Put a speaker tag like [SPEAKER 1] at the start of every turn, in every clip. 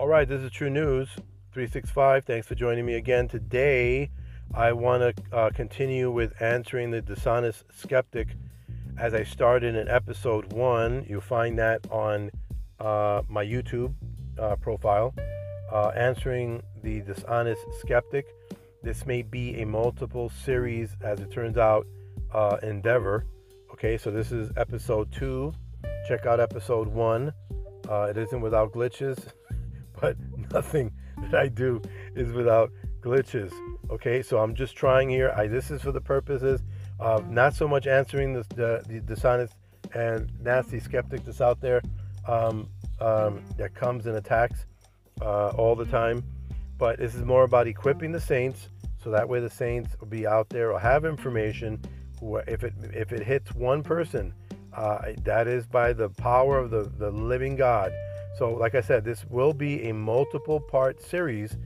[SPEAKER 1] All right, this is True News 365. Thanks for joining me again. Today, I want to uh, continue with answering the dishonest skeptic as I started in episode one. You'll find that on uh, my YouTube uh, profile, uh, answering the dishonest skeptic. This may be a multiple series, as it turns out, uh, endeavor. Okay, so this is episode two. Check out episode one. Uh, it isn't without glitches, nothing that I do is without glitches. Okay, so I'm just trying here. I this is for the purposes of not so much answering the the, the dishonest and nasty skeptic that's out there um, um, that comes and attacks uh, all the time, but this is more about equipping the saints so that way the saints will be out there or have information. If it if it hits one person, uh, that is by the power of the the living God. So, like I said, this will be a multiple part series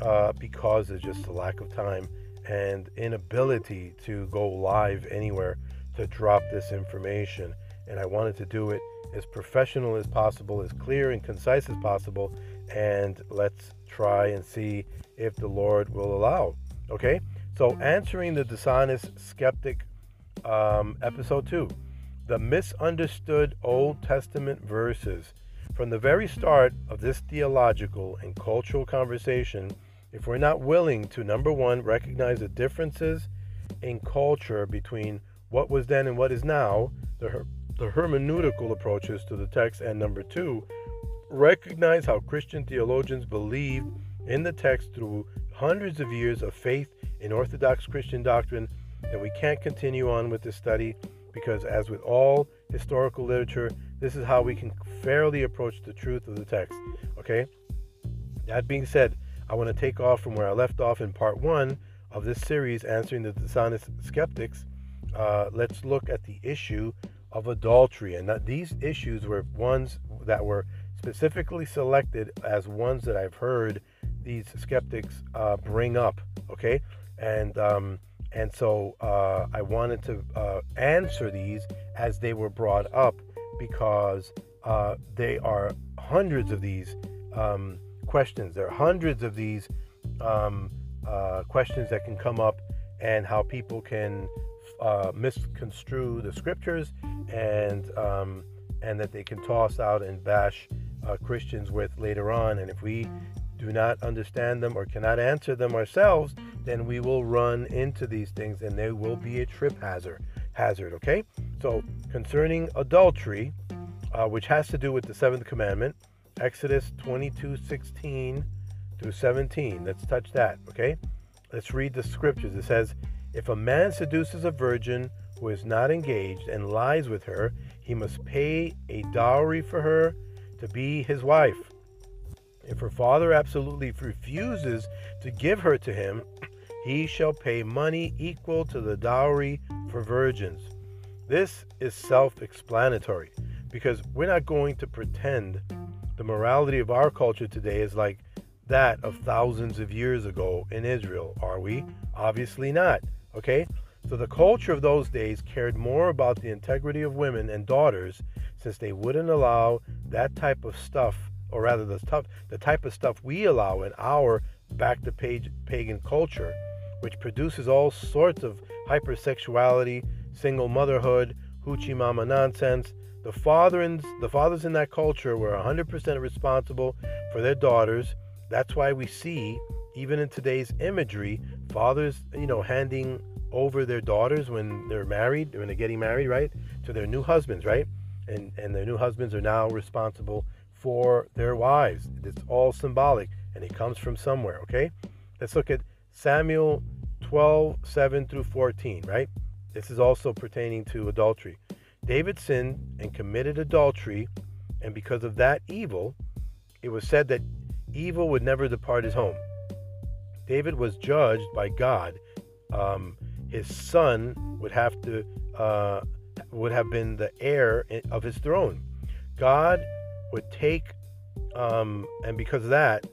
[SPEAKER 1] uh, because of just the lack of time and inability to go live anywhere to drop this information. And I wanted to do it as professional as possible, as clear and concise as possible. And let's try and see if the Lord will allow. Okay? So, answering the dishonest skeptic, um, episode two the misunderstood Old Testament verses. From the very start of this theological and cultural conversation, if we're not willing to, number one, recognize the differences in culture between what was then and what is now, the, her- the hermeneutical approaches to the text, and number two, recognize how Christian theologians believed in the text through hundreds of years of faith in Orthodox Christian doctrine, then we can't continue on with this study because, as with all historical literature, this is how we can fairly approach the truth of the text. Okay? That being said, I want to take off from where I left off in part one of this series, Answering the Dishonest Skeptics. Uh, let's look at the issue of adultery. And that these issues were ones that were specifically selected as ones that I've heard these skeptics uh, bring up. Okay? And, um, and so uh, I wanted to uh, answer these as they were brought up because uh, they are hundreds of these. Um, questions. There are hundreds of these um, uh, questions that can come up, and how people can uh, misconstrue the scriptures, and um, and that they can toss out and bash uh, Christians with later on. And if we do not understand them or cannot answer them ourselves, then we will run into these things, and they will be a trip hazard. Hazard, okay? So concerning adultery, uh, which has to do with the seventh commandment Exodus 22 16 through 17. Let's touch that, okay? Let's read the scriptures. It says, If a man seduces a virgin who is not engaged and lies with her, he must pay a dowry for her to be his wife. If her father absolutely refuses to give her to him, he shall pay money equal to the dowry for virgins. This is self explanatory because we're not going to pretend the morality of our culture today is like that of thousands of years ago in Israel, are we? Obviously not. Okay? So the culture of those days cared more about the integrity of women and daughters since they wouldn't allow that type of stuff, or rather the the type of stuff we allow in our back to page pagan culture, which produces all sorts of hypersexuality, single motherhood, hoochie mama nonsense, the fathers, the fathers in that culture were 100% responsible for their daughters. That's why we see, even in today's imagery, fathers, you know, handing over their daughters when they're married, when they're getting married, right, to their new husbands, right? And and their new husbands are now responsible for their wives. It's all symbolic, and it comes from somewhere. Okay, let's look at Samuel 12, 7 through 14, right? This is also pertaining to adultery. David sinned and committed adultery, and because of that evil, it was said that evil would never depart his home. David was judged by God. Um, his son would have to uh, would have been the heir of his throne. God would take, um, and because of that,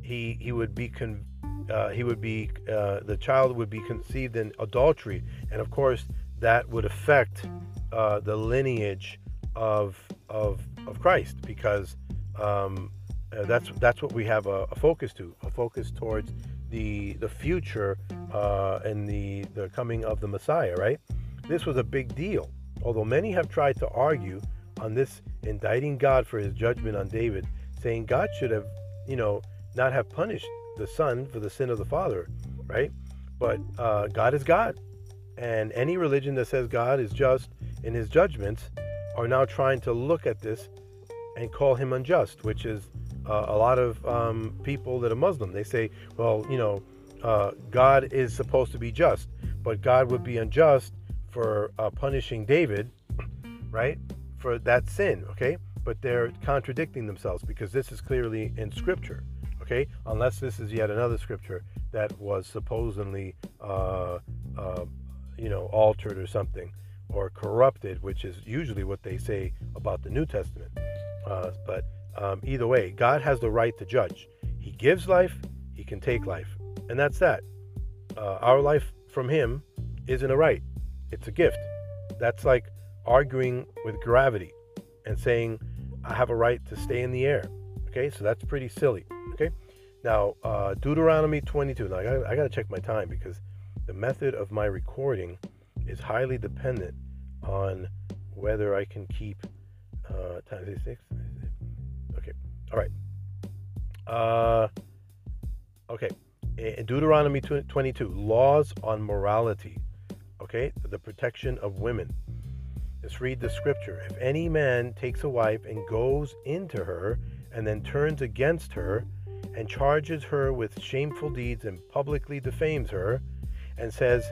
[SPEAKER 1] he he would be con- uh, he would be uh, the child would be conceived in adultery, and of course that would affect uh, the lineage of, of, of Christ because um, Uh, that's that's what we have a, a, focus to, a focus towards the the future uh, and the the coming of the Messiah. Right? This was a big deal. Although many have tried to argue on this, indicting God for His judgment on David, saying God should have, you know, not have punished the son for the sin of the father, right? But uh, God is God, and any religion that says God is just in His judgments are now trying to look at this and call Him unjust, which is uh, a lot of um, people that are Muslim. They say, well, you know, uh, God is supposed to be just, but God would be unjust for uh, punishing David, right, for that sin, okay? But they're contradicting themselves because this is clearly in Scripture, okay? Unless this is yet another Scripture that was supposedly, uh, uh, you know, altered or something, or corrupted, which is usually what they say about the New Testament. Uh, but um, either way, God has the right to judge. He gives life, He can take life. And that's that. Uh, our life from Him isn't a right, it's a gift. That's like arguing with gravity and saying, I have a right to stay in the air. Okay, so that's pretty silly. Now uh, Deuteronomy 22. Now I got, I got to check my time because the method of my recording is highly dependent on whether I can keep uh, time six. Okay, all right. Uh, okay, in Deuteronomy 22, laws on morality. Okay, the protection of women. Let's read the scripture. If any man takes a wife and goes into her and then turns against her and charges her with shameful deeds and publicly defames her and says,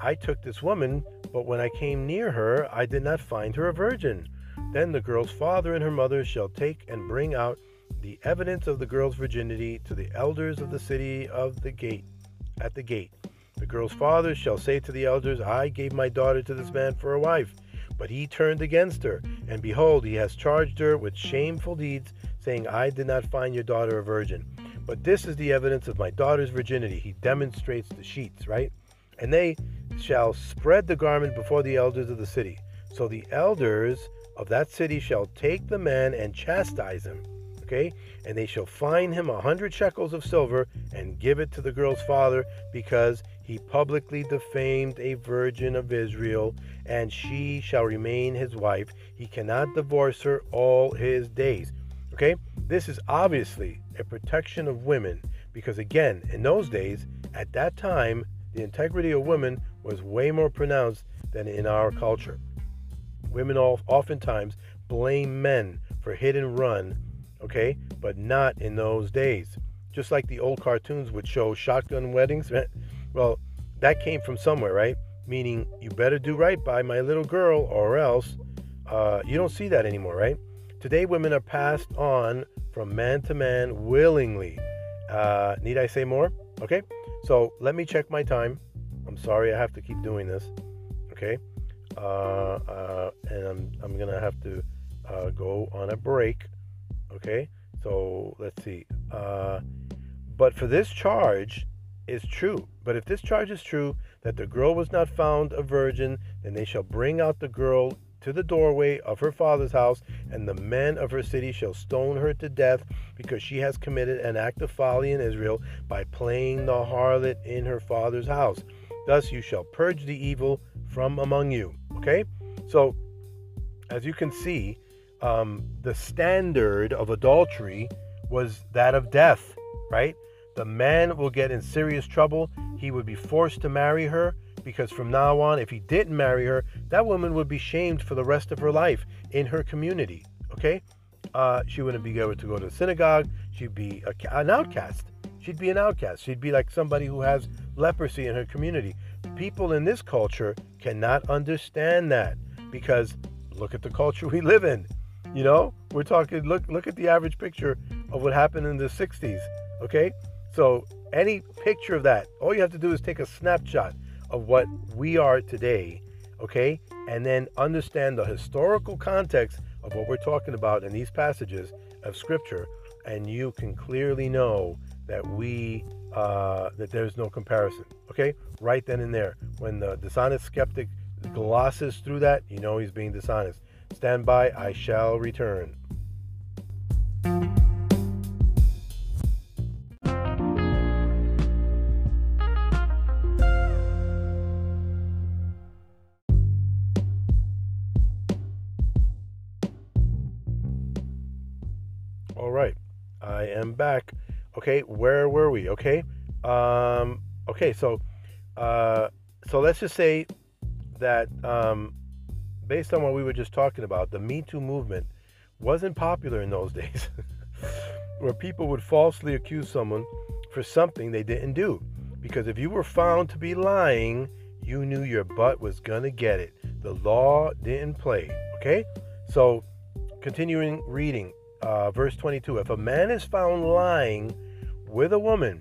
[SPEAKER 1] I took this woman, but when I came near her, I did not find her a virgin. Then the girl's father and her mother shall take and bring out the evidence of the girl's virginity to the elders of the city of the gate at the gate. The girl's father shall say to the elders, I gave my daughter to this man for a wife. But he turned against her, and behold, he has charged her with shameful deeds, saying, I did not find your daughter a virgin. But this is the evidence of my daughter's virginity. He demonstrates the sheets, right? And they shall spread the garment before the elders of the city. So the elders of that city shall take the man and chastise him. Okay? And they shall fine him a hundred shekels of silver and give it to the girl's father because he publicly defamed a virgin of Israel, and she shall remain his wife. He cannot divorce her all his days. Okay? This is obviously a protection of women because, again, in those days, at that time, the integrity of women was way more pronounced than in our culture. Women oftentimes blame men for hit and run, okay, but not in those days. Just like the old cartoons would show shotgun weddings, Well, that came from somewhere, right? Meaning, you better do right by my little girl, or else uh, you don't see that anymore, right? Today, women are passed on from man to man willingly. Uh, need I say more? Okay, so let me check my time. I'm sorry I have to keep doing this. Okay, uh, uh and I'm, I'm gonna have to uh, go on a break. Okay, so let's see. Uh, but for this charge, is true. But if this charge is true, that the girl was not found a virgin, then they shall bring out the girl to the doorway of her father's house, and the men of her city shall stone her to death, because she has committed an act of folly in Israel by playing the harlot in her father's house. Thus you shall purge the evil from among you. Okay? So, as you can see, um, the standard of adultery was that of death, right? the man will get in serious trouble. He would be forced to marry her because from now on, if he didn't marry her, that woman would be shamed for the rest of her life in her community. Okay? Uh, she wouldn't be able to go to the synagogue. She'd be a, an outcast. She'd be an outcast. She'd be like somebody who has leprosy in her community. People in this culture cannot understand that because look at the culture we live in. You know, we're talking. Look, look at the average picture of what happened in the '60s. Okay, so, any picture of that, all you have to do is take a snapshot of what we are today, okay? And then understand the historical context of what we're talking about in these passages of Scripture, and you can clearly know that we uh, that there's no comparison. Okay, right then and there, when the dishonest skeptic glosses through that, you know he's being dishonest. Stand by, I shall return. Back. Okay, where were we? Okay, um, okay, so, uh, so let's just say that um, based on what we were just talking about, the Me Too movement wasn't popular in those days, where people would falsely accuse someone for something they didn't do. Because if you were found to be lying, you knew your butt was gonna get it. The law didn't play. Okay? So, continuing reading, uh, verse 22 If a man is found lying with a woman,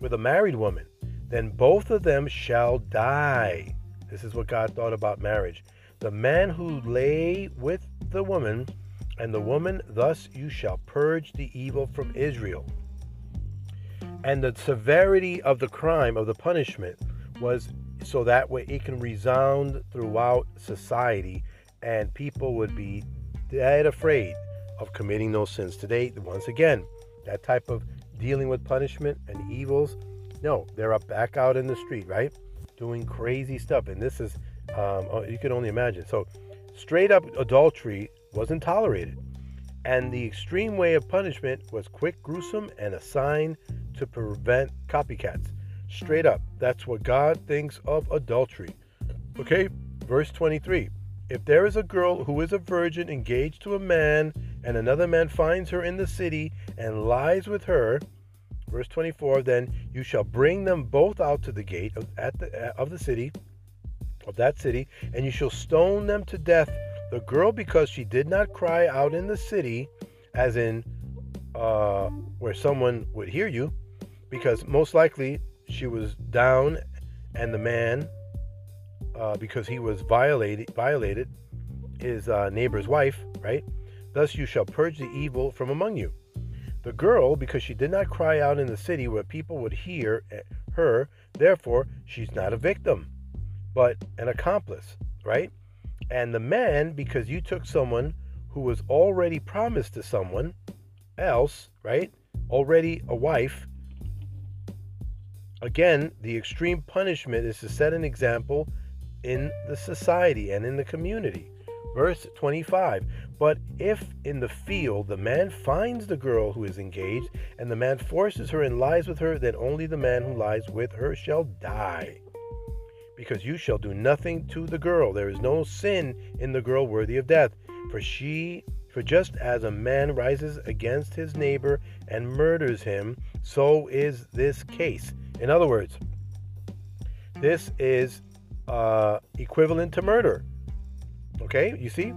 [SPEAKER 1] with a married woman, then both of them shall die. This is what God thought about marriage. The man who lay with the woman, and the woman, thus you shall purge the evil from Israel. And the severity of the crime, of the punishment, was so that way it can resound throughout society and people would be dead afraid of committing those sins. Today, once again, that type of dealing with punishment and evils, no, they're up back out in the street, right? Doing crazy stuff. And this is, um, oh, you can only imagine. So, straight up adultery wasn't tolerated. And the extreme way of punishment was quick, gruesome, and a sign to prevent copycats. Straight up, that's what God thinks of adultery. Okay, verse 23. If there is a girl who is a virgin engaged to a man, and another man finds her in the city and lies with her, verse 24, then you shall bring them both out to the gate of, at the, of the city, of that city, and you shall stone them to death. The girl, because she did not cry out in the city, as in uh, where someone would hear you, because most likely she was down, and the man, uh, because he was violated, violated his uh, neighbor's wife, right? Thus you shall purge the evil from among you. The girl, because she did not cry out in the city where people would hear her, therefore she's not a victim, but an accomplice, right? And the man, because you took someone who was already promised to someone else, right? Already a wife, Again, the extreme punishment is to set an example in the society and in the community. Verse 25 But if in the field the man finds the girl who is engaged, and the man forces her and lies with her, then only the man who lies with her shall die. Because you shall do nothing to the girl. There is no sin in the girl worthy of death. For she for just as a man rises against his neighbor and murders him, so is this case. In other words, this is uh, equivalent to murder. Okay, you see?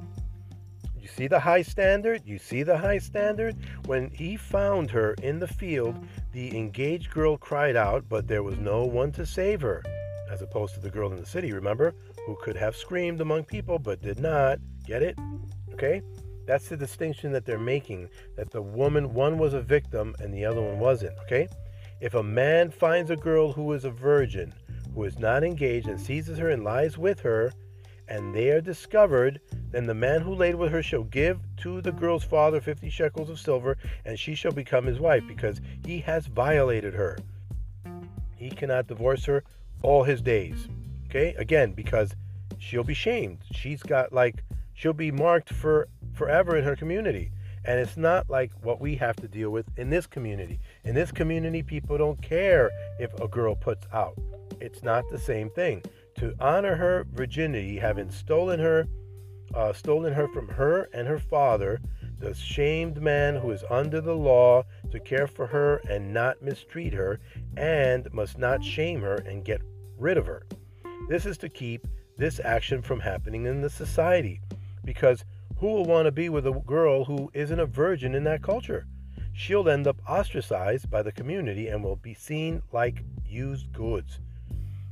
[SPEAKER 1] You see the high standard? You see the high standard? When he found her in the field, the engaged girl cried out, but there was no one to save her, as opposed to the girl in the city, remember? Who could have screamed among people but did not. Get it? Okay? That's the distinction that they're making that the woman, one was a victim and the other one wasn't. Okay? If a man finds a girl who is a virgin, who is not engaged, and seizes her and lies with her, and they are discovered, then the man who laid with her shall give to the girl's father fifty shekels of silver, and she shall become his wife, because he has violated her. He cannot divorce her all his days. Okay? Again, because she'll be shamed. She's got like she'll be marked for forever in her community. And it's not like what we have to deal with in this community. In this community, people don't care if a girl puts out. It's not the same thing. To honor her virginity, having stolen her, uh, stolen her from her and her father, the shamed man who is under the law to care for her and not mistreat her, and must not shame her and get rid of her. This is to keep this action from happening in the society, because who will want to be with a girl who isn't a virgin in that culture? She'll end up ostracized by the community and will be seen like used goods.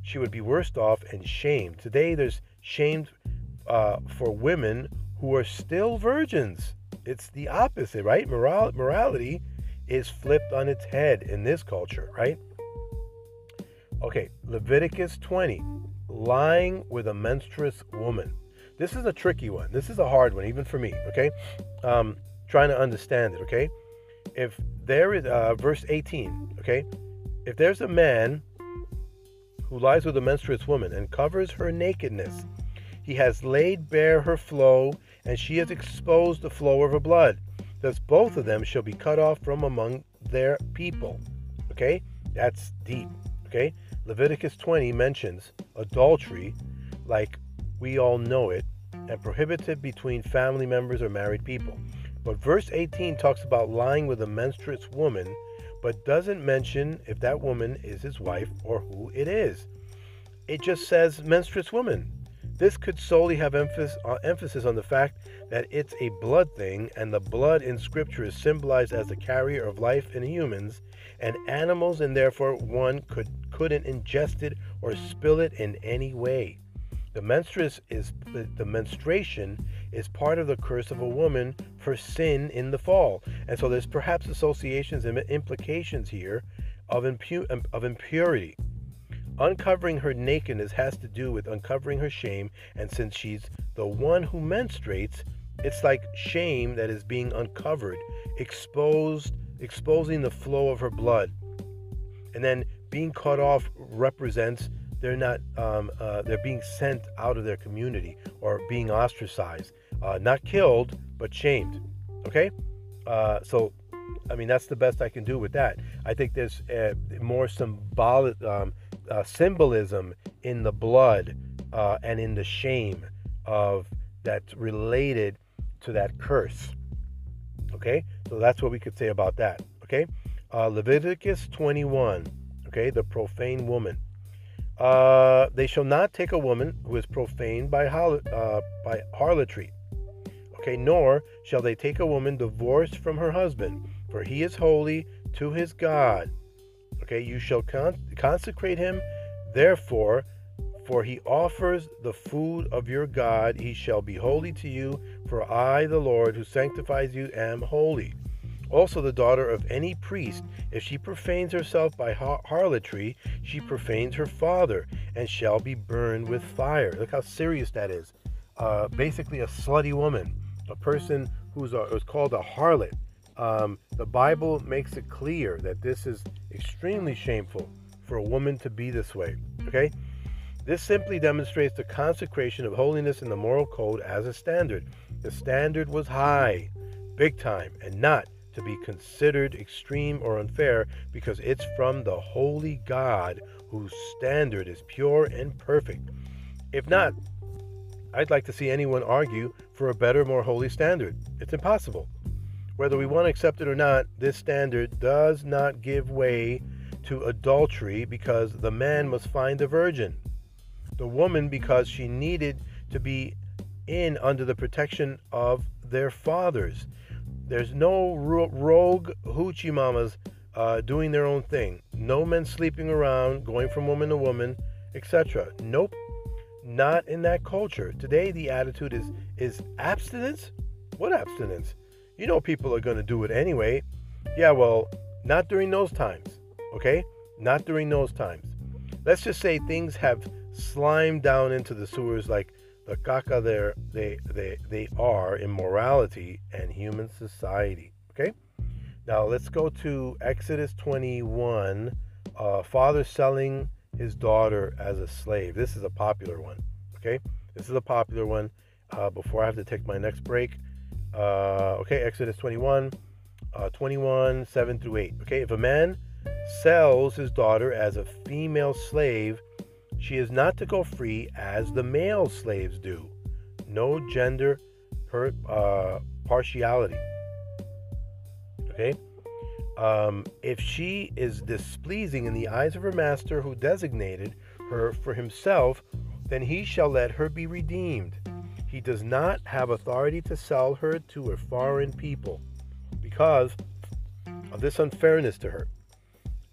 [SPEAKER 1] She would be worst off and shamed. Today, there's shamed uh, for women who are still virgins. It's the opposite, right? Moral- morality is flipped on its head in this culture, right? Okay, Leviticus 20 lying with a menstruous woman. This is a tricky one. This is a hard one, even for me. Okay, um, trying to understand it. Okay, if there is uh, verse 18. Okay, if there's a man who lies with a menstruous woman and covers her nakedness, he has laid bare her flow, and she has exposed the flow of her blood. thus both of them shall be cut off from among their people. Okay? That's deep. Okay? Leviticus 20 mentions adultery like we all know it and prohibits it between family members or married people. But verse 18 talks about lying with a menstruous woman, but doesn't mention if that woman is his wife or who it is. It just says menstruous woman. This could solely have emphasis, uh, emphasis on the fact that it's a blood thing, and the blood in Scripture is symbolized as the carrier of life in humans and animals, and therefore one could couldn't ingest it or spill it in any way. The menstruous is the menstruation is part of the curse of a woman for sin in the fall, and so there's perhaps associations and implications here of, impu- of impurity. Uncovering her nakedness has to do with uncovering her shame, and since she's the one who menstruates, it's like shame that is being uncovered, exposed, exposing the flow of her blood. And then being cut off represents they're not um, uh, they're being sent out of their community or being ostracized uh, not killed but shamed okay? Uh, so i mean that's the best i can do with that. I think there's uh, more symbolic um, uh, symbolism in the blood uh, and in the shame of that's related to that curse okay? So that's what we could say about that okay? Leviticus 21 okay? The profane woman uh, they shall not take a woman who is profaned by, uh, by harlotry. Okay, nor shall they take a woman divorced from her husband, for he is holy to his God. Okay, you shall con- consecrate him, therefore, for he offers the food of your God. He shall be holy to you, for I, the Lord, who sanctifies you, am holy. Also, the daughter of any priest, if she profanes herself by harlotry, she profanes her father and shall be burned with fire. Look how serious that is. Uh, basically, a slutty woman, a person who's a, who's called a harlot. Um, the Bible makes it clear that this is extremely shameful for a woman to be this way. Okay? This simply demonstrates the consecration of holiness in the moral code as a standard. The standard was high, big time, and not to be considered extreme or unfair because it's from the holy God whose standard is pure and perfect. If not, I'd like to see anyone argue for a better, more holy standard. It's impossible. Whether we want to accept it or not, this standard does not give way to adultery because the man must find a virgin. The woman because she needed to be in under the protection of their fathers. There's no rogue hoochie mamas uh, doing their own thing. No men sleeping around, going from woman to woman, etc. Nope, not in that culture. Today, the attitude is is abstinence. What abstinence? You know, people are going to do it anyway. Yeah, well, not during those times. Okay, not during those times. Let's just say things have slimed down into the sewers like the caca there they they they are in morality and human society. Okay, now let's go to Exodus 21. Uh, father selling his daughter as a slave. This is a popular one. Okay, this is a popular one. Uh, before I have to take my next break. Uh, okay, Exodus 21, uh, 21, 7 through 8. Okay, if a man sells his daughter as a female slave she is not to go free as the male slaves do. No gender per, uh, partiality. Okay? Um, if she is displeasing in the eyes of her master who designated her for himself, then he shall let her be redeemed. He does not have authority to sell her to a foreign people because of this unfairness to her.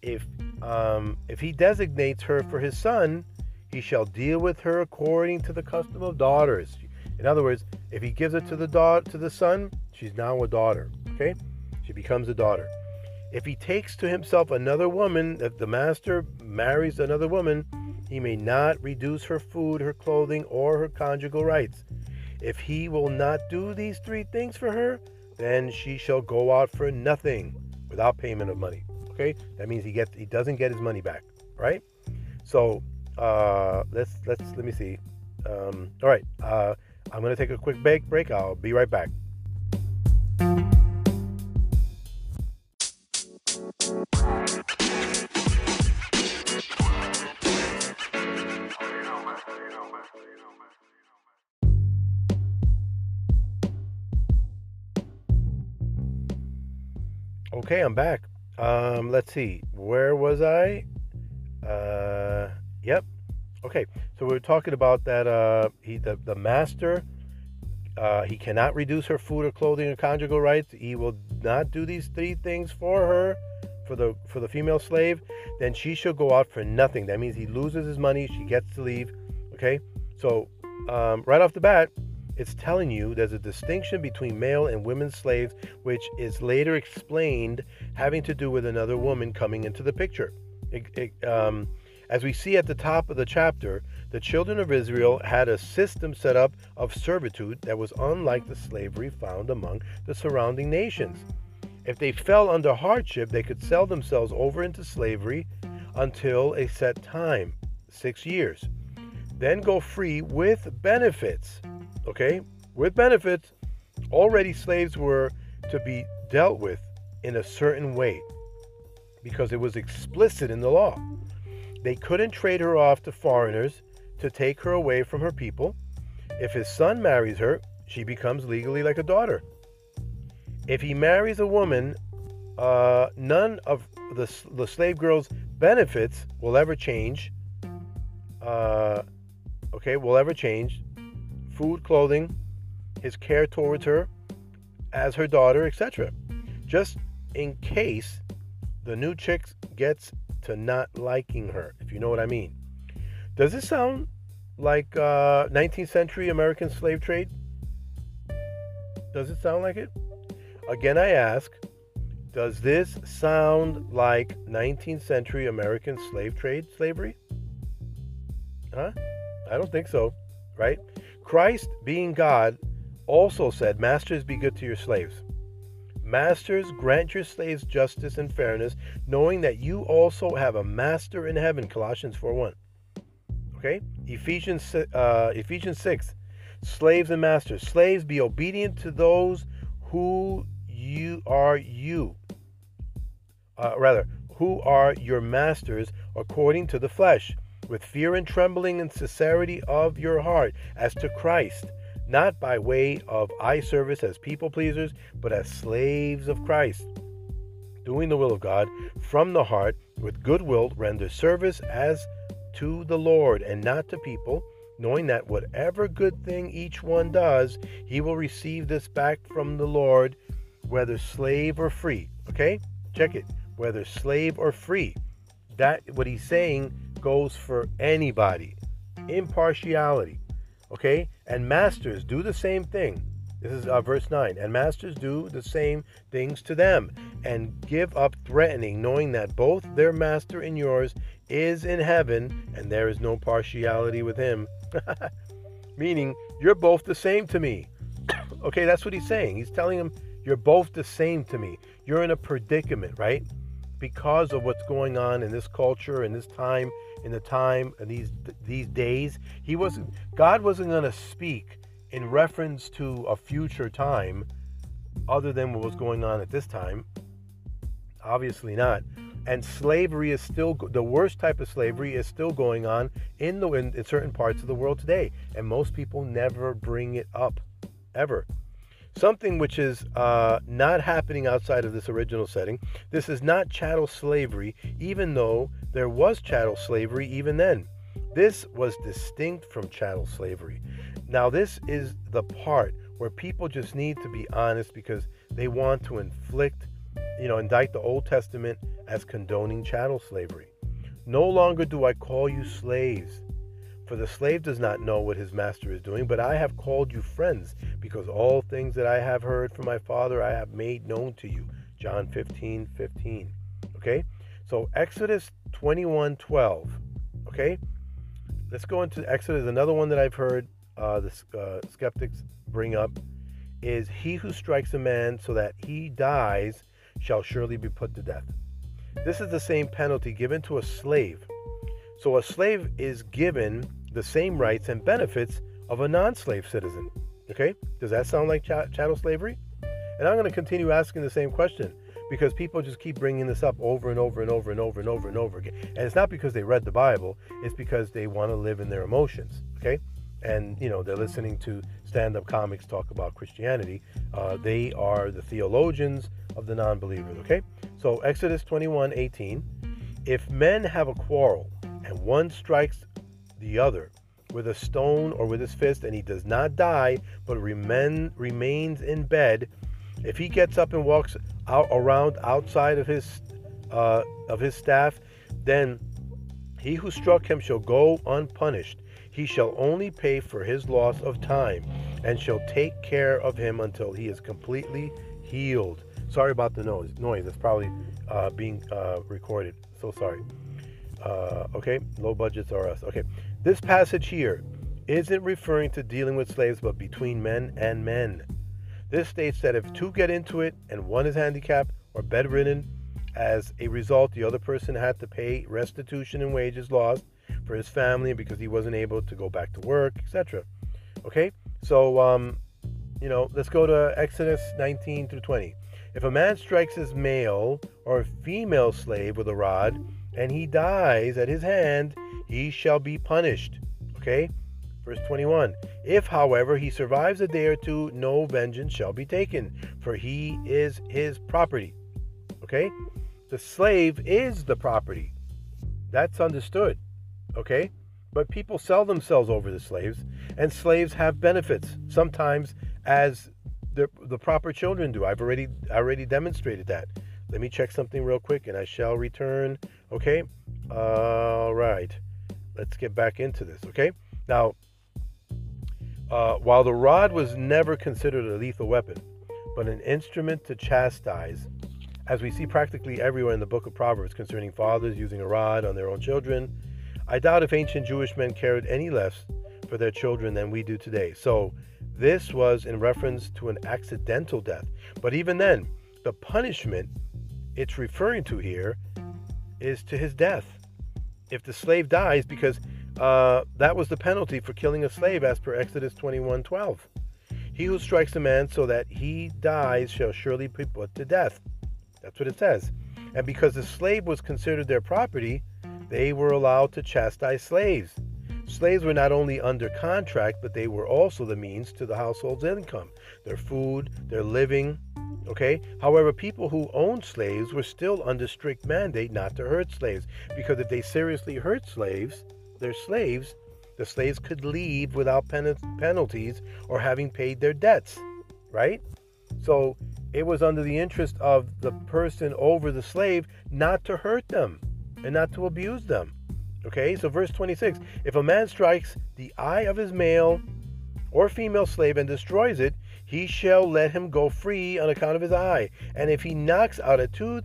[SPEAKER 1] If um, if he designates her for his son, he shall deal with her according to the custom of daughters. In other words, if he gives it to the to the son, she's now a daughter. Okay? She becomes a daughter. If he takes to himself another woman, if the master marries another woman, he may not reduce her food, her clothing, or her conjugal rights. If he will not do these three things for her, then she shall go out for nothing without payment of money. Okay? That means he gets he doesn't get his money back, right? So uh, let's let's let me see. Um, all right, uh, I'm gonna take a quick break. Break. I'll be right back. Okay, I'm back. Um, let's see. Where was I? Uh, yep. Okay, so we were talking about that. Uh, he, the the master, uh, he cannot reduce her food or clothing or conjugal rights. He will not do these three things for her, for the for the female slave. Then she shall go out for nothing. That means he loses his money. She gets to leave. Okay, so um, right off the bat, it's telling you there's a distinction between male and women slaves, which is later explained having to do with another woman coming into the picture. It, it, um, as we see at the top of the chapter, the children of Israel had a system set up of servitude that was unlike the slavery found among the surrounding nations. If they fell under hardship, they could sell themselves over into slavery until a set time, six years. Then go free with benefits okay, with benefits, already slaves were to be dealt with in a certain way because it was explicit in the law. They couldn't trade her off to foreigners to take her away from her people. If his son marries her, she becomes legally like a daughter. If he marries a woman, uh, none of the, the slave girl's benefits will ever change. Uh, okay, will ever change food, clothing, his care towards her as her daughter, etc. Just in case the new chick gets to not liking her, if you know what I mean. Does this sound like uh, 19th century American slave trade? Does it sound like it? Again, I ask, does this sound like 19th century American slave trade slavery? Huh? I don't think so, right? Christ, being God, also said, Masters, be good to your slaves. Masters, grant your slaves justice and fairness, knowing that you also have a master in heaven. Colossians 4 1. Okay? Ephesians, uh, Ephesians 6. Slaves and masters. Slaves, be obedient to those who you are you. Uh, rather, who are your masters according to the flesh with fear and trembling and sincerity of your heart as to Christ, not by way of eye service as people pleasers, but as slaves of Christ, doing the will of God from the heart with goodwill, render service as to the Lord and not to people, knowing that whatever good thing each one does, he will receive this back from the Lord, whether slave or free. Okay? Check it. Whether slave or free. That what he's saying goes for anybody. Impartiality. Okay? And masters do the same thing. This is uh, verse 9. And masters do the same things to them and give up threatening, knowing that both their master and yours is in heaven and there is no partiality with him. Meaning, you're both the same to me. okay, that's what he's saying. He's telling them, you're both the same to me. You're in a predicament, right? Because of what's going on in this culture, in this time, in the time and these these days. He wasn't God wasn't going to speak in reference to a future time other than what was going on at this time. Obviously not. And slavery is still the worst type of slavery is still going on in the in, in certain parts of the world today, and most people never bring it up, ever something which is uh, not happening outside of this original setting. This is not chattel slavery, even though there was chattel slavery even then. This was distinct from chattel slavery. Now, this is the part where people just need to be honest because they want to inflict, you know, indict the Old Testament as condoning chattel slavery. No longer do I call you slaves for the slave does not know what his master is doing, but I have called you friends, because all things that I have heard from my Father I have made known to you. John 15, 15. Okay? So Exodus 21, 12. Okay? Let's go into Exodus. Another one that I've heard uh, the uh, skeptics bring up is he who strikes a man so that he dies shall surely be put to death. This is the same penalty given to a slave. So a slave is given the same rights and benefits of a non slave citizen. Okay? Does that sound like ch- chattel slavery? And I'm going to continue asking the same question because people just keep bringing this up over and over and over and over and over and over again. And it's not because they read the Bible, it's because they want to live in their emotions. Okay? And, you know, they're listening to stand-up comics talk about Christianity. Uh, they are the theologians of the non-believers. Okay, so Exodus 21, 18. If men have a quarrel and one strikes the other with a stone or with his fist, and he does not die, but remain, remains in bed, if he gets up and walks out around outside of his uh, of his staff, then he who struck him shall go unpunished. He shall only pay for his loss of time, and shall take care of him until he is completely healed. Sorry about the noise. Noise. It's probably uh, being uh, recorded. So sorry. Uh, okay, low budgets are us. Okay, this passage here isn't referring to dealing with slaves, but between men and men. This states that if two get into it and one is handicapped or bedridden, as a result, the other person had to pay restitution and wages lost for his family because he wasn't able to go back to work, etc. Okay, so um, you know, let's go to Exodus 19 through 20. If a man strikes his male or female slave with a rod, and he dies at his hand, he shall be punished. Okay? Verse 21 If, however, he survives a day or two, no vengeance shall be taken, for he is his property. Okay? The slave is the property. That's understood. Okay? But people sell themselves over the slaves, and slaves have benefits, sometimes as the, the proper children do. I've already I already demonstrated that. Let me check something real quick and I shall return. Okay? All right. Let's get back into this. Okay? Now, uh, while the rod was never considered a lethal weapon, but an instrument to chastise, as we see practically everywhere in the book of Proverbs concerning fathers using a rod on their own children, I doubt if ancient Jewish men cared any less for their children than we do today. So, this was in reference to an accidental death. But even then, the punishment it's referring to here is to his death. If the slave dies, because uh, that was the penalty for killing a slave as per Exodus 21 12. He who strikes a man so that he dies shall surely be put to death. That's what it says. And because the slave was considered their property, they were allowed to chastise slaves. Slaves were not only under contract, but they were also the means to the household's income, their food, their living, Okay? However, people who owned slaves were still under strict mandate not to hurt slaves because if they seriously hurt slaves, their slaves, the slaves could leave without pen- penalties or having paid their debts, right? So it was under the interest of the person over the slave not to hurt them and not to abuse them. Okay, so verse 26 if a man strikes the eye of his male or female slave and destroys it, he shall let him go free on account of his eye. And if he knocks out a tooth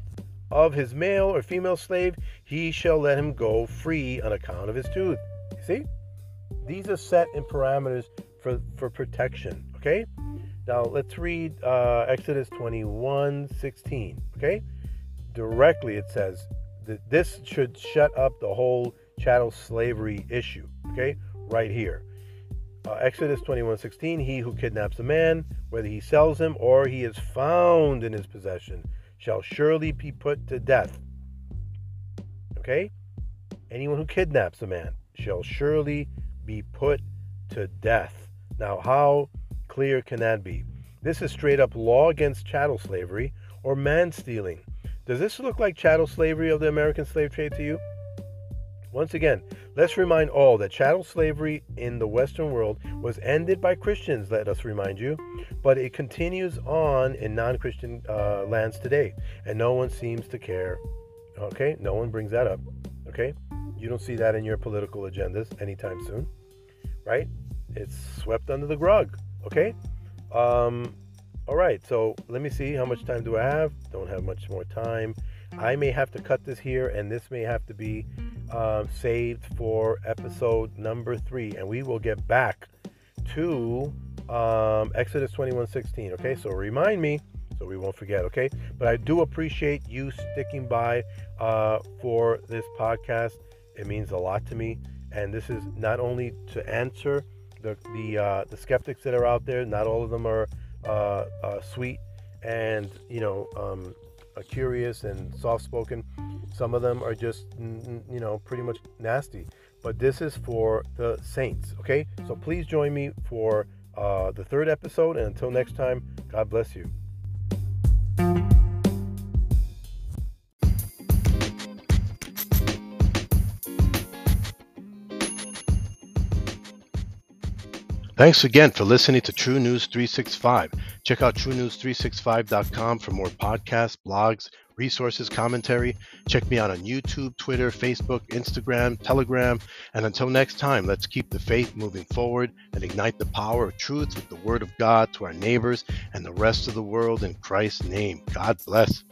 [SPEAKER 1] of his male or female slave, he shall let him go free on account of his tooth. You see? These are set in parameters for, for protection. Okay? Now let's read uh, Exodus 21 16. Okay? Directly it says that this should shut up the whole chattel slavery issue. Okay? Right here. Uh, Exodus 21:16 He who kidnaps a man whether he sells him or he is found in his possession shall surely be put to death. Okay? Anyone who kidnaps a man shall surely be put to death. Now, how clear can that be? This is straight up law against chattel slavery or man stealing. Does this look like chattel slavery of the American slave trade to you? Once again, let's remind all that chattel slavery in the Western world was ended by Christians, let us remind you, but it continues on in non Christian uh, lands today, and no one seems to care. Okay, no one brings that up. Okay, you don't see that in your political agendas anytime soon, right? It's swept under the rug. Okay, um, all right, so let me see how much time do I have? Don't have much more time. I may have to cut this here, and this may have to be uh, saved for episode number three, and we will get back to um, Exodus 21 16. Okay, so remind me so we won't forget. Okay, but I do appreciate you sticking by uh, for this podcast. It means a lot to me, and this is not only to answer the the uh, the skeptics that are out there. Not all of them are uh, uh sweet and you know um, curious and soft spoken. Some of them are just, you know, pretty much nasty. But this is for the saints, okay? So please join me for uh, the third episode. And until next time, God bless you. Thanks again for listening to True News 365. Check out truenews365.com for more podcasts, blogs, resources, commentary. Check me out on YouTube, Twitter, Facebook, Instagram, Telegram. And until next time, let's keep the faith moving forward and ignite the power of truth with the Word of God to our neighbors and the rest of the world in Christ's name. God bless.